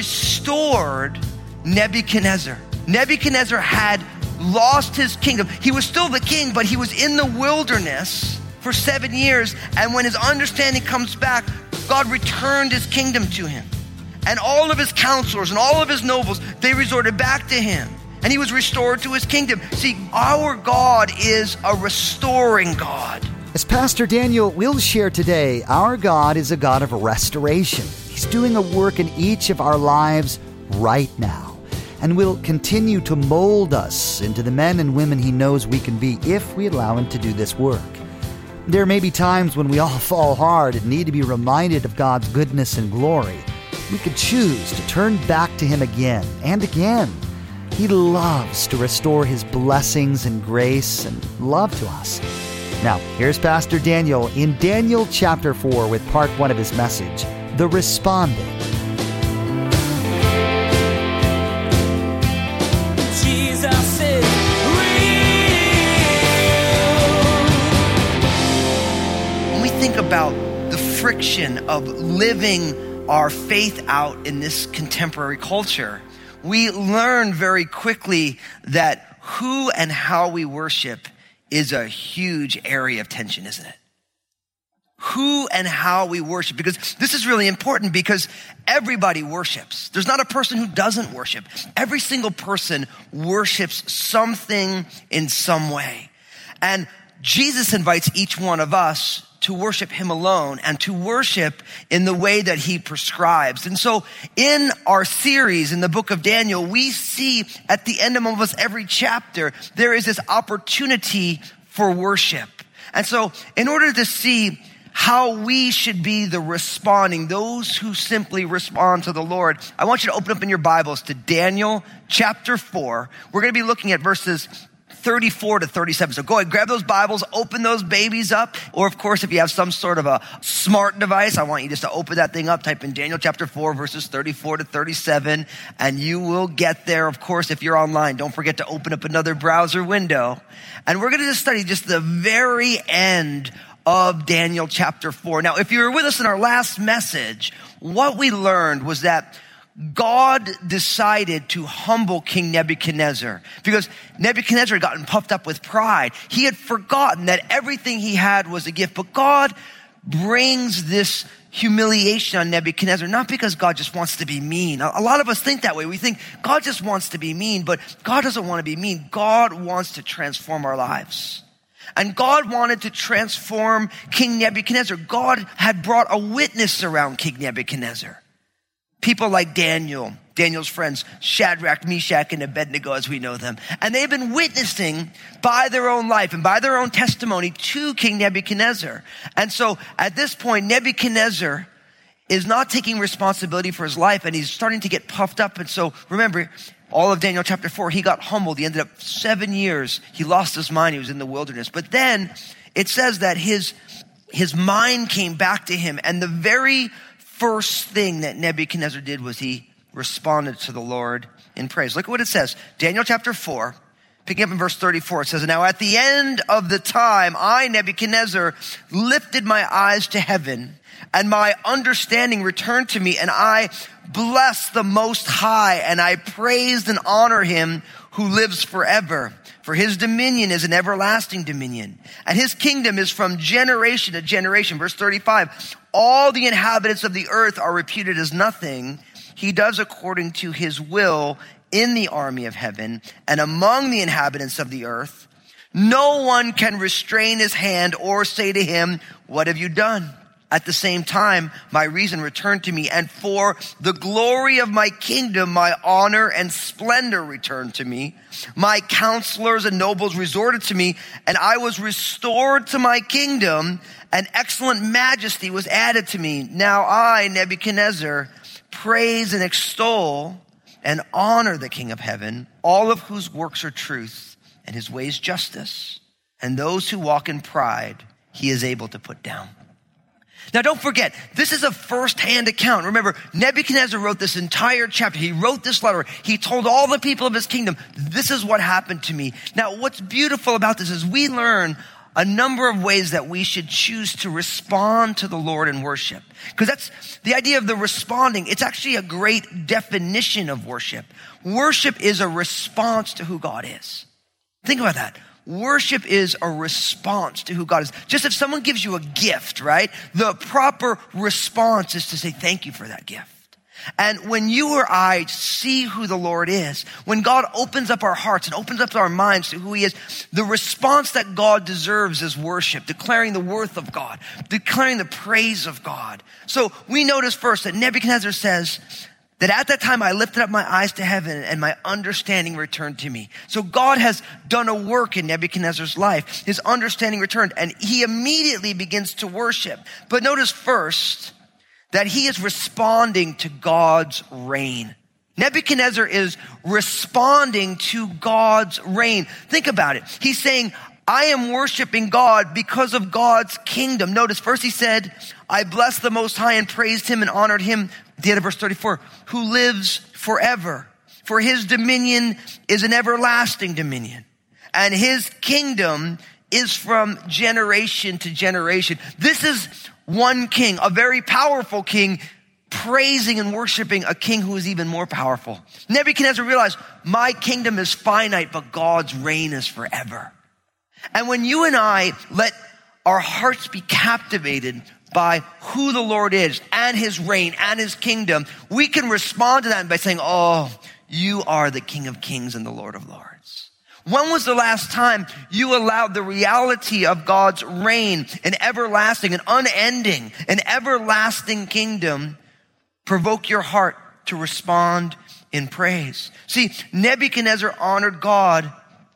restored Nebuchadnezzar. Nebuchadnezzar had lost his kingdom. He was still the king, but he was in the wilderness for seven years. And when his understanding comes back, God returned his kingdom to him. And all of his counselors and all of his nobles, they resorted back to him. And he was restored to his kingdom. See, our God is a restoring God. As Pastor Daniel will share today, our God is a God of restoration. He's doing a work in each of our lives right now and will continue to mold us into the men and women He knows we can be if we allow Him to do this work. There may be times when we all fall hard and need to be reminded of God's goodness and glory. We could choose to turn back to Him again and again. He loves to restore His blessings and grace and love to us. Now, here's Pastor Daniel in Daniel chapter 4 with part 1 of his message, The Responding. Friction of living our faith out in this contemporary culture, we learn very quickly that who and how we worship is a huge area of tension, isn't it? Who and how we worship, because this is really important because everybody worships. There's not a person who doesn't worship. Every single person worships something in some way. And Jesus invites each one of us to worship him alone and to worship in the way that he prescribes. And so in our series in the book of Daniel, we see at the end of almost every chapter, there is this opportunity for worship. And so in order to see how we should be the responding, those who simply respond to the Lord. I want you to open up in your Bibles to Daniel chapter 4. We're going to be looking at verses 34 to 37. So go ahead, grab those Bibles, open those babies up. Or of course, if you have some sort of a smart device, I want you just to open that thing up, type in Daniel chapter 4, verses 34 to 37, and you will get there. Of course, if you're online, don't forget to open up another browser window. And we're going to just study just the very end of Daniel chapter 4. Now, if you were with us in our last message, what we learned was that God decided to humble King Nebuchadnezzar because Nebuchadnezzar had gotten puffed up with pride. He had forgotten that everything he had was a gift, but God brings this humiliation on Nebuchadnezzar, not because God just wants to be mean. A lot of us think that way. We think God just wants to be mean, but God doesn't want to be mean. God wants to transform our lives. And God wanted to transform King Nebuchadnezzar. God had brought a witness around King Nebuchadnezzar. People like Daniel, Daniel's friends, Shadrach, Meshach, and Abednego as we know them. And they've been witnessing by their own life and by their own testimony to King Nebuchadnezzar. And so at this point, Nebuchadnezzar is not taking responsibility for his life and he's starting to get puffed up. And so remember, all of Daniel chapter 4, he got humbled. He ended up seven years. He lost his mind. He was in the wilderness. But then it says that his, his mind came back to him. And the very first thing that Nebuchadnezzar did was he responded to the Lord in praise. Look at what it says. Daniel chapter 4, picking up in verse 34, it says, Now at the end of the time, I, Nebuchadnezzar, lifted my eyes to heaven and my understanding returned to me and I blessed the most high and I praised and honor him who lives forever. For his dominion is an everlasting dominion and his kingdom is from generation to generation. Verse 35. All the inhabitants of the earth are reputed as nothing. He does according to his will in the army of heaven and among the inhabitants of the earth. No one can restrain his hand or say to him, what have you done? At the same time, my reason returned to me and for the glory of my kingdom, my honor and splendor returned to me. My counselors and nobles resorted to me and I was restored to my kingdom and excellent majesty was added to me. Now I, Nebuchadnezzar, praise and extol and honor the King of heaven, all of whose works are truth and his ways justice. And those who walk in pride, he is able to put down. Now don't forget, this is a first-hand account. Remember, Nebuchadnezzar wrote this entire chapter. He wrote this letter. He told all the people of his kingdom, this is what happened to me. Now what's beautiful about this is we learn a number of ways that we should choose to respond to the Lord in worship. Because that's the idea of the responding. It's actually a great definition of worship. Worship is a response to who God is. Think about that. Worship is a response to who God is. Just if someone gives you a gift, right? The proper response is to say thank you for that gift. And when you or I see who the Lord is, when God opens up our hearts and opens up our minds to who He is, the response that God deserves is worship, declaring the worth of God, declaring the praise of God. So we notice first that Nebuchadnezzar says, that at that time I lifted up my eyes to heaven and my understanding returned to me. So God has done a work in Nebuchadnezzar's life. His understanding returned and he immediately begins to worship. But notice first that he is responding to God's reign. Nebuchadnezzar is responding to God's reign. Think about it. He's saying, I am worshiping God because of God's kingdom. Notice first he said, I blessed the Most High and praised him and honored him. The end of verse 34, who lives forever. For his dominion is an everlasting dominion and his kingdom is from generation to generation. This is one king, a very powerful king, praising and worshiping a king who is even more powerful. Nebuchadnezzar realized, my kingdom is finite, but God's reign is forever. And when you and I let our hearts be captivated by who the Lord is and his reign and his kingdom, we can respond to that by saying, Oh, you are the King of kings and the Lord of lords. When was the last time you allowed the reality of God's reign, an everlasting, an unending, an everlasting kingdom provoke your heart to respond in praise? See, Nebuchadnezzar honored God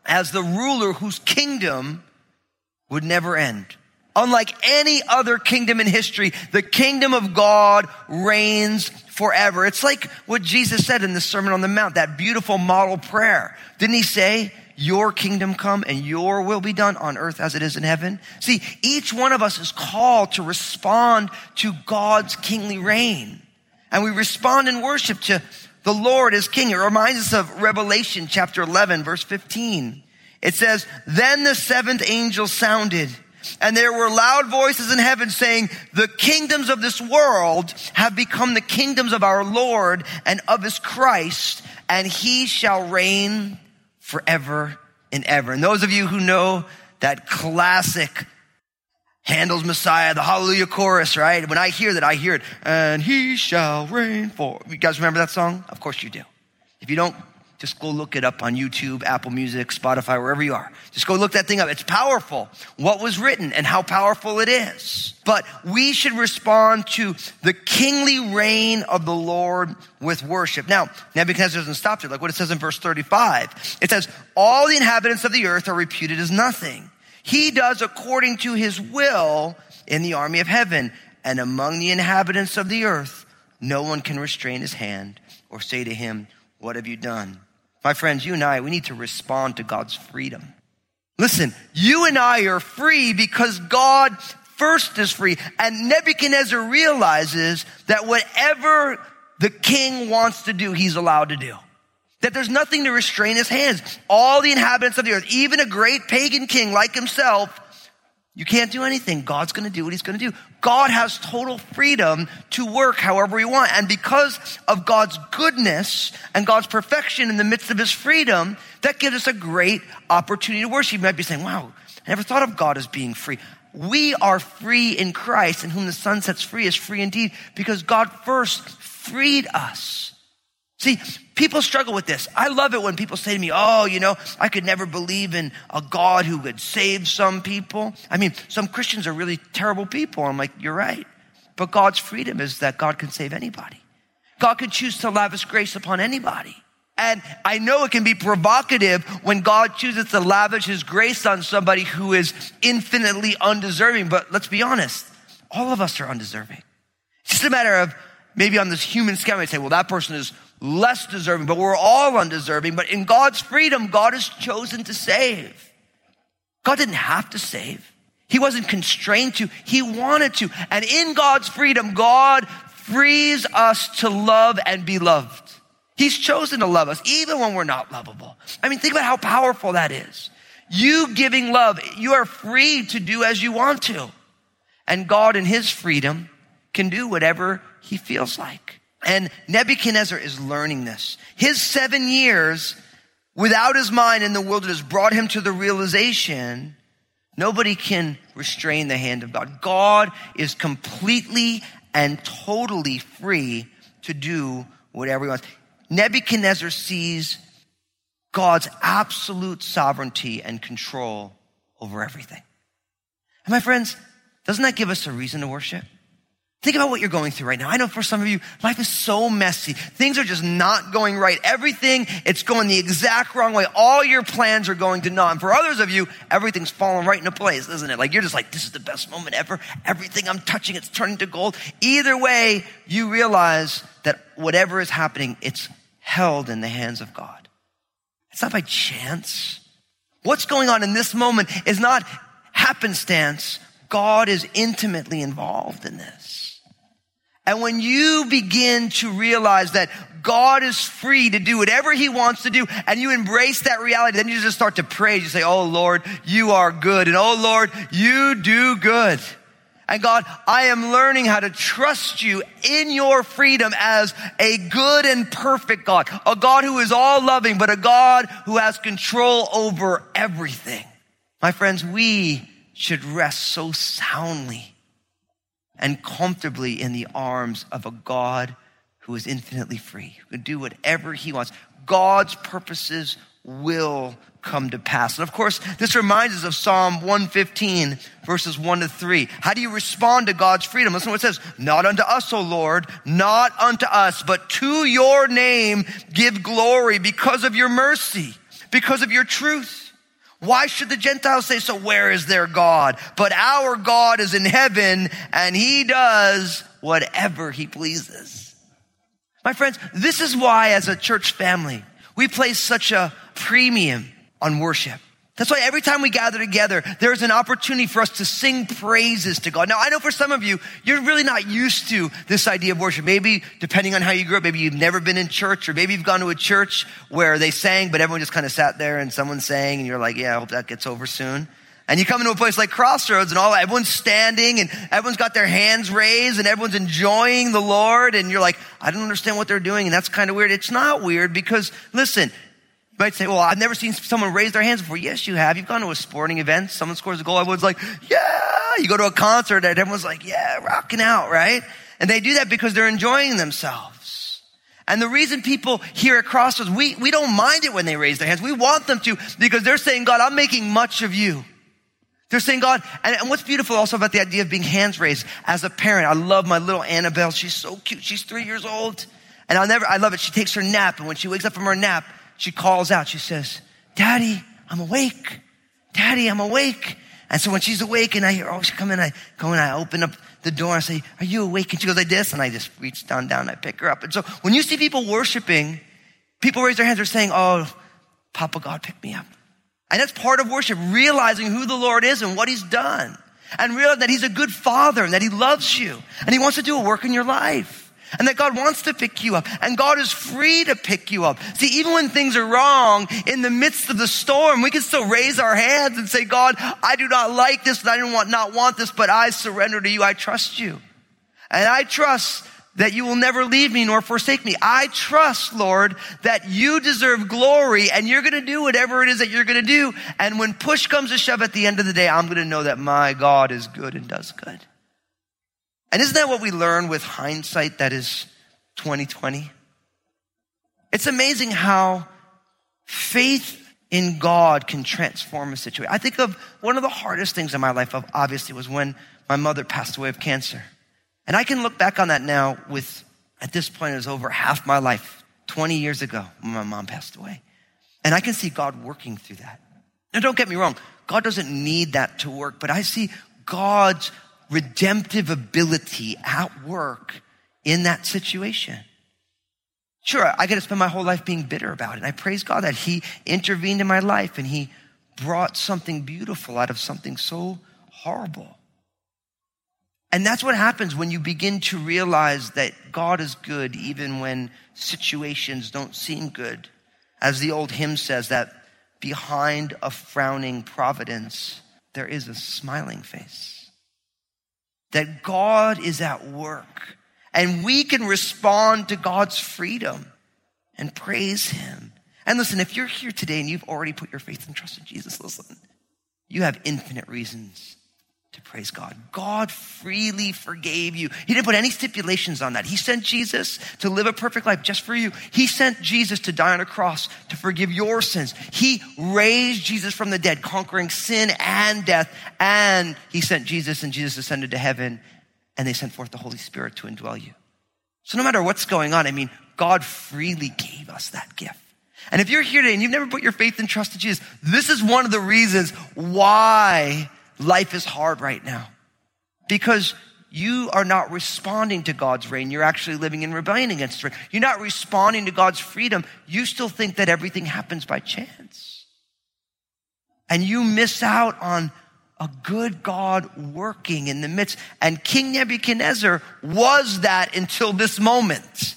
as the ruler whose kingdom would never end. Unlike any other kingdom in history, the kingdom of God reigns forever. It's like what Jesus said in the Sermon on the Mount, that beautiful model prayer. Didn't he say, your kingdom come and your will be done on earth as it is in heaven? See, each one of us is called to respond to God's kingly reign. And we respond in worship to the Lord is king. It reminds us of Revelation chapter 11, verse 15. It says, Then the seventh angel sounded, and there were loud voices in heaven saying, The kingdoms of this world have become the kingdoms of our Lord and of his Christ, and he shall reign forever and ever. And those of you who know that classic Handel's Messiah, the Hallelujah chorus, right? When I hear that, I hear it. And he shall reign for. You guys remember that song? Of course you do. If you don't, just go look it up on YouTube, Apple Music, Spotify, wherever you are. Just go look that thing up. It's powerful. What was written and how powerful it is. But we should respond to the kingly reign of the Lord with worship. Now, Nebuchadnezzar doesn't stop there. Like what it says in verse 35. It says, all the inhabitants of the earth are reputed as nothing. He does according to his will in the army of heaven. And among the inhabitants of the earth, no one can restrain his hand or say to him, What have you done? My friends, you and I, we need to respond to God's freedom. Listen, you and I are free because God first is free. And Nebuchadnezzar realizes that whatever the king wants to do, he's allowed to do. That there's nothing to restrain his hands. All the inhabitants of the earth, even a great pagan king like himself, you can't do anything. God's going to do what he's going to do. God has total freedom to work however he wants. And because of God's goodness and God's perfection in the midst of his freedom, that gives us a great opportunity to worship. You might be saying, wow, I never thought of God as being free. We are free in Christ, and whom the Son sets free is free indeed, because God first freed us. See, people struggle with this. I love it when people say to me, Oh, you know, I could never believe in a God who could save some people. I mean, some Christians are really terrible people. I'm like, You're right. But God's freedom is that God can save anybody. God can choose to lavish grace upon anybody. And I know it can be provocative when God chooses to lavish his grace on somebody who is infinitely undeserving. But let's be honest, all of us are undeserving. It's just a matter of maybe on this human scale, I say, well, that person is less deserving, but we're all undeserving. But in God's freedom, God has chosen to save. God didn't have to save. He wasn't constrained to. He wanted to. And in God's freedom, God frees us to love and be loved. He's chosen to love us even when we're not lovable. I mean, think about how powerful that is. You giving love, you are free to do as you want to. And God in his freedom can do whatever he feels like. And Nebuchadnezzar is learning this. His seven years without his mind in the wilderness brought him to the realization nobody can restrain the hand of God. God is completely and totally free to do whatever he wants. Nebuchadnezzar sees God's absolute sovereignty and control over everything. And my friends, doesn't that give us a reason to worship? Think about what you're going through right now. I know for some of you, life is so messy. Things are just not going right. Everything, it's going the exact wrong way. All your plans are going to naught. And for others of you, everything's falling right into place, isn't it? Like you're just like, this is the best moment ever. Everything I'm touching, it's turning to gold. Either way, you realize that whatever is happening, it's held in the hands of God. It's not by chance. What's going on in this moment is not happenstance. God is intimately involved in this. And when you begin to realize that God is free to do whatever he wants to do and you embrace that reality, then you just start to praise. You say, Oh Lord, you are good. And oh Lord, you do good. And God, I am learning how to trust you in your freedom as a good and perfect God, a God who is all loving, but a God who has control over everything. My friends, we should rest so soundly and comfortably in the arms of a God who is infinitely free, who can do whatever he wants. God's purposes will come to pass. And of course, this reminds us of Psalm 115, verses 1 to 3. How do you respond to God's freedom? Listen to what it says. Not unto us, O Lord, not unto us, but to your name give glory because of your mercy, because of your truth. Why should the Gentiles say so? Where is their God? But our God is in heaven and he does whatever he pleases. My friends, this is why as a church family, we place such a premium on worship. That's why every time we gather together, there's an opportunity for us to sing praises to God. Now, I know for some of you, you're really not used to this idea of worship. Maybe, depending on how you grew up, maybe you've never been in church, or maybe you've gone to a church where they sang, but everyone just kind of sat there and someone sang, and you're like, yeah, I hope that gets over soon. And you come into a place like Crossroads and all, everyone's standing and everyone's got their hands raised and everyone's enjoying the Lord. And you're like, I don't understand what they're doing. And that's kind of weird. It's not weird because listen, you might say, well, I've never seen someone raise their hands before. Yes, you have. You've gone to a sporting event. Someone scores a goal. Everyone's like, yeah. You go to a concert and everyone's like, yeah, rocking out, right? And they do that because they're enjoying themselves. And the reason people here at Crossroads, we, we don't mind it when they raise their hands. We want them to because they're saying, God, I'm making much of you. They're saying, God, and, and what's beautiful also about the idea of being hands raised as a parent, I love my little Annabelle. She's so cute. She's three years old. And I'll never, I love it. She takes her nap. And when she wakes up from her nap, she calls out, she says, Daddy, I'm awake. Daddy, I'm awake. And so when she's awake and I hear, oh, she come in, I go and I open up the door, I say, are you awake? And she goes like this, and I just reach down, down, and I pick her up. And so when you see people worshiping, people raise their hands, they're saying, oh, Papa God, pick me up. And that's part of worship, realizing who the Lord is and what he's done. And realize that he's a good father and that he loves you and he wants to do a work in your life and that God wants to pick you up and God is free to pick you up. See, even when things are wrong in the midst of the storm, we can still raise our hands and say, God, I do not like this and I do want, not want this, but I surrender to you. I trust you. And I trust that you will never leave me nor forsake me. I trust, Lord, that you deserve glory and you're going to do whatever it is that you're going to do. And when push comes to shove at the end of the day, I'm going to know that my God is good and does good. And isn't that what we learn with hindsight that is 2020? It's amazing how faith in God can transform a situation. I think of one of the hardest things in my life, obviously, was when my mother passed away of cancer. And I can look back on that now with, at this point, it was over half my life, 20 years ago when my mom passed away. And I can see God working through that. Now, don't get me wrong. God doesn't need that to work, but I see God's redemptive ability at work in that situation. Sure, I get to spend my whole life being bitter about it. And I praise God that He intervened in my life and He brought something beautiful out of something so horrible. And that's what happens when you begin to realize that God is good even when situations don't seem good. As the old hymn says, that behind a frowning providence, there is a smiling face. That God is at work and we can respond to God's freedom and praise Him. And listen, if you're here today and you've already put your faith and trust in Jesus, listen, you have infinite reasons to praise God. God freely forgave you. He didn't put any stipulations on that. He sent Jesus to live a perfect life just for you. He sent Jesus to die on a cross to forgive your sins. He raised Jesus from the dead, conquering sin and death. And he sent Jesus and Jesus ascended to heaven and they sent forth the Holy Spirit to indwell you. So no matter what's going on, I mean, God freely gave us that gift. And if you're here today and you've never put your faith and trust in Jesus, this is one of the reasons why life is hard right now. Because you are not responding to God's reign. You're actually living in rebellion against reign. You're not responding to God's freedom. You still think that everything happens by chance. And you miss out on a good God working in the midst. And King Nebuchadnezzar was that until this moment.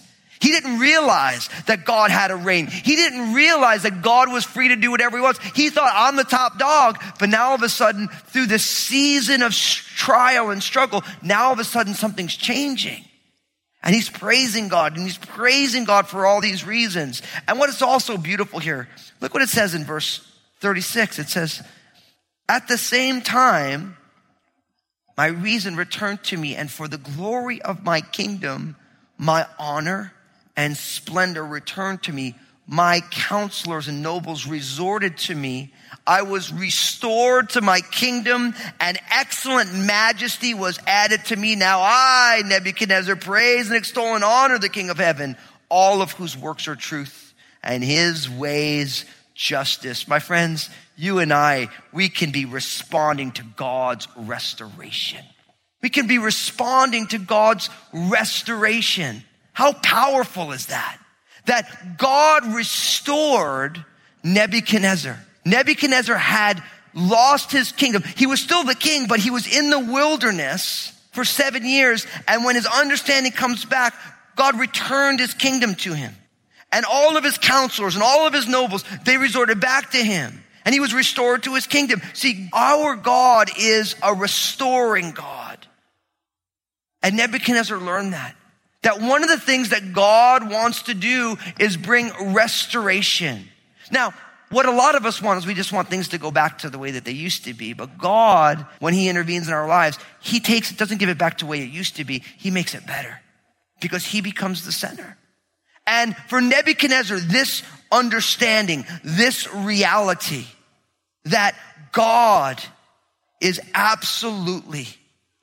He didn't realize that God had a reign. He didn't realize that God was free to do whatever he wants. He thought, I'm the top dog. But now all of a sudden, through this season of trial and struggle, now all of a sudden something's changing. And he's praising God and he's praising God for all these reasons. And what is also beautiful here, look what it says in verse 36. It says, at the same time, my reason returned to me and for the glory of my kingdom, my honor and splendor returned to me. My counselors and nobles resorted to me. I was restored to my kingdom and excellent majesty was added to me. Now I, Nebuchadnezzar, praise and extol and honor the King of heaven, all of whose works are truth and his ways justice. My friends, you and I, we can be responding to God's restoration. We can be responding to God's restoration. How powerful is that? That God restored Nebuchadnezzar. Nebuchadnezzar had lost his kingdom. He was still the king, but he was in the wilderness for seven years. And when his understanding comes back, God returned his kingdom to him. And all of his counselors and all of his nobles, they resorted back to him. And he was restored to his kingdom. See, our God is a restoring God. And Nebuchadnezzar learned that. That one of the things that God wants to do is bring restoration. Now, what a lot of us want is we just want things to go back to the way that they used to be. But God, when He intervenes in our lives, He takes it, doesn't give it back to the way it used to be. He makes it better because He becomes the center. And for Nebuchadnezzar, this understanding, this reality that God is absolutely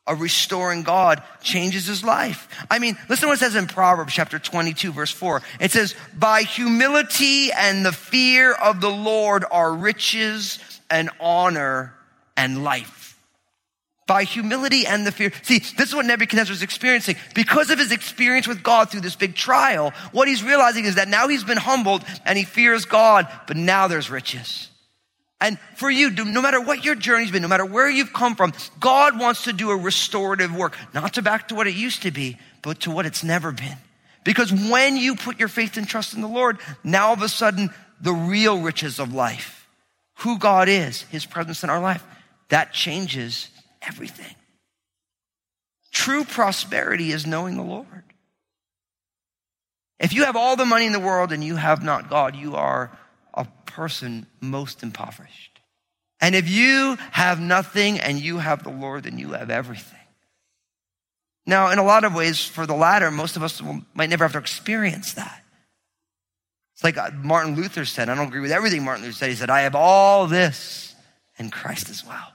a restoring God changes his life. I mean, listen to what it says in Proverbs chapter 22 verse 4. It says, by humility and the fear of the Lord are riches and honor and life. By humility and the fear. See, this is what Nebuchadnezzar is experiencing. Because of his experience with God through this big trial, what he's realizing is that now he's been humbled and he fears God, but now there's riches. And for you, no matter what your journey's been, no matter where you've come from, God wants to do a restorative work, not to back to what it used to be, but to what it's never been. Because when you put your faith and trust in the Lord, now all of a sudden, the real riches of life, who God is, His presence in our life, that changes everything. True prosperity is knowing the Lord. If you have all the money in the world and you have not God, you are a person most impoverished. And if you have nothing and you have the Lord, then you have everything. Now, in a lot of ways, for the latter, most of us will, might never have to experience that. It's like uh, Martin Luther said, I don't agree with everything Martin Luther said. He said, I have all this and Christ as well.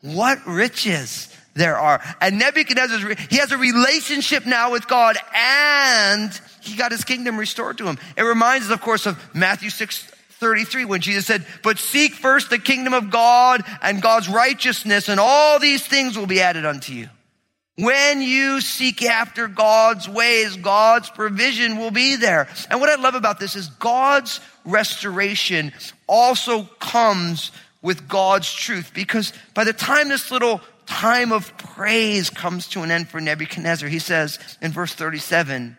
What riches there are. And Nebuchadnezzar, he has a relationship now with God and he got his kingdom restored to him. It reminds us, of course, of Matthew 6, 33 when Jesus said, but seek first the kingdom of God and God's righteousness and all these things will be added unto you. When you seek after God's ways, God's provision will be there. And what I love about this is God's restoration also comes with God's truth because by the time this little time of praise comes to an end for Nebuchadnezzar, he says in verse 37,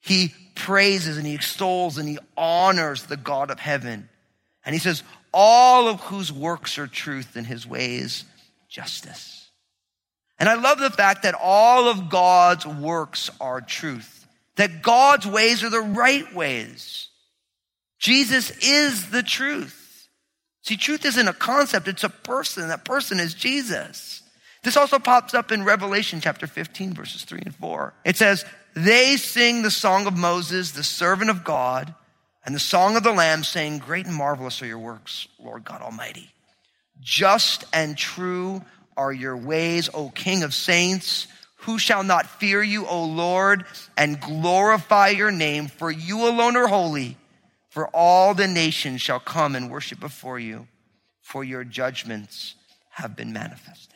he praises and he extols and he honors the God of heaven. And he says, all of whose works are truth and his ways justice. And I love the fact that all of God's works are truth, that God's ways are the right ways. Jesus is the truth. See, truth isn't a concept, it's a person. That person is Jesus. This also pops up in Revelation chapter 15, verses 3 and 4. It says, They sing the song of Moses, the servant of God, and the song of the Lamb, saying, Great and marvelous are your works, Lord God Almighty. Just and true are your ways, O King of saints. Who shall not fear you, O Lord, and glorify your name? For you alone are holy. For all the nations shall come and worship before you, for your judgments have been manifested.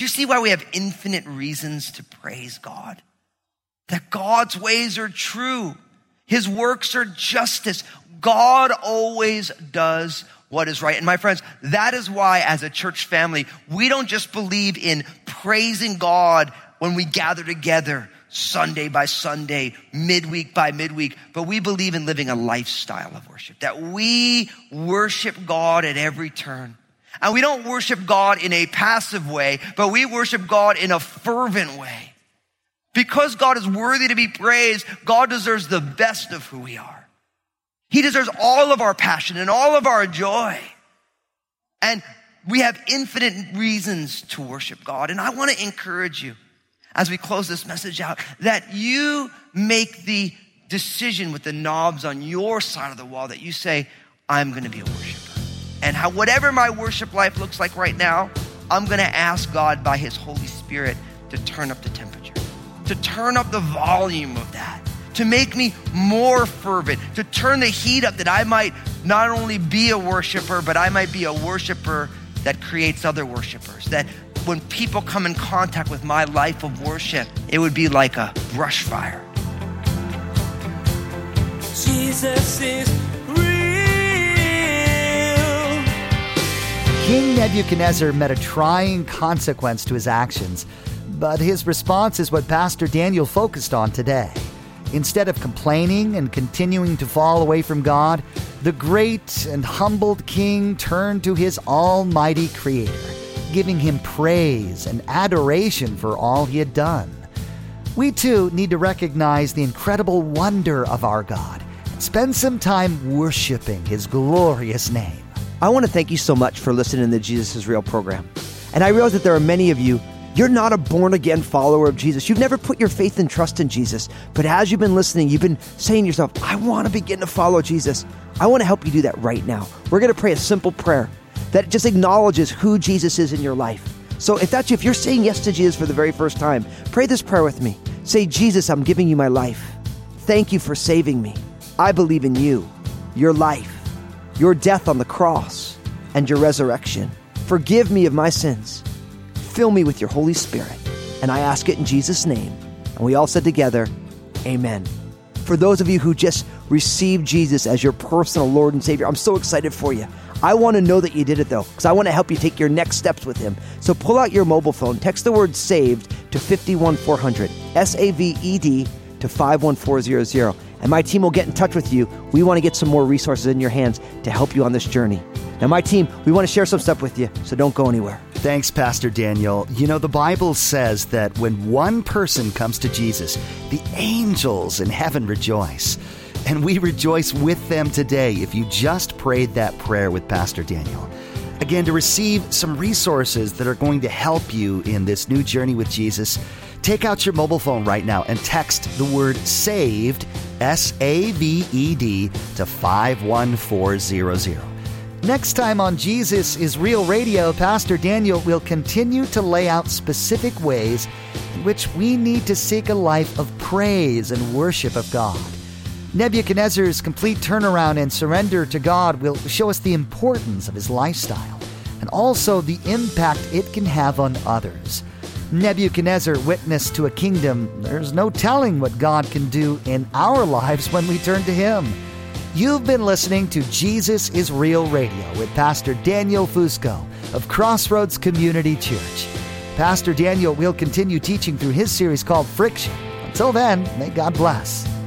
Do you see why we have infinite reasons to praise God? That God's ways are true. His works are justice. God always does what is right. And my friends, that is why as a church family, we don't just believe in praising God when we gather together Sunday by Sunday, midweek by midweek, but we believe in living a lifestyle of worship, that we worship God at every turn. And we don't worship God in a passive way, but we worship God in a fervent way. Because God is worthy to be praised, God deserves the best of who we are. He deserves all of our passion and all of our joy. And we have infinite reasons to worship God. And I want to encourage you as we close this message out that you make the decision with the knobs on your side of the wall that you say, I'm going to be a worshiper. And how, whatever my worship life looks like right now, I'm going to ask God by His Holy Spirit to turn up the temperature, to turn up the volume of that to make me more fervent, to turn the heat up that I might not only be a worshiper, but I might be a worshiper that creates other worshipers. That when people come in contact with my life of worship, it would be like a brush fire. Jesus is King Nebuchadnezzar met a trying consequence to his actions, but his response is what Pastor Daniel focused on today. Instead of complaining and continuing to fall away from God, the great and humbled king turned to his almighty creator, giving him praise and adoration for all he had done. We too need to recognize the incredible wonder of our God and spend some time worshiping his glorious name. I want to thank you so much for listening to the Jesus is Real program. And I realize that there are many of you you're not a born again follower of Jesus. You've never put your faith and trust in Jesus. But as you've been listening, you've been saying to yourself, I want to begin to follow Jesus. I want to help you do that right now. We're going to pray a simple prayer that just acknowledges who Jesus is in your life. So if that's you, if you're saying yes to Jesus for the very first time, pray this prayer with me. Say, Jesus, I'm giving you my life. Thank you for saving me. I believe in you, your life, your death on the cross, and your resurrection. Forgive me of my sins Fill me with your Holy Spirit. And I ask it in Jesus' name. And we all said together, Amen. For those of you who just received Jesus as your personal Lord and Savior, I'm so excited for you. I want to know that you did it though, because I want to help you take your next steps with Him. So pull out your mobile phone, text the word saved to 51400, S A V E D to 51400, and my team will get in touch with you. We want to get some more resources in your hands to help you on this journey. Now, my team, we want to share some stuff with you, so don't go anywhere. Thanks, Pastor Daniel. You know, the Bible says that when one person comes to Jesus, the angels in heaven rejoice. And we rejoice with them today if you just prayed that prayer with Pastor Daniel. Again, to receive some resources that are going to help you in this new journey with Jesus, take out your mobile phone right now and text the word SAVED, S A V E D, to 51400. Next time on Jesus is Real Radio, Pastor Daniel will continue to lay out specific ways in which we need to seek a life of praise and worship of God. Nebuchadnezzar's complete turnaround and surrender to God will show us the importance of his lifestyle and also the impact it can have on others. Nebuchadnezzar witnessed to a kingdom, there's no telling what God can do in our lives when we turn to Him. You've been listening to Jesus is Real Radio with Pastor Daniel Fusco of Crossroads Community Church. Pastor Daniel will continue teaching through his series called Friction. Until then, may God bless.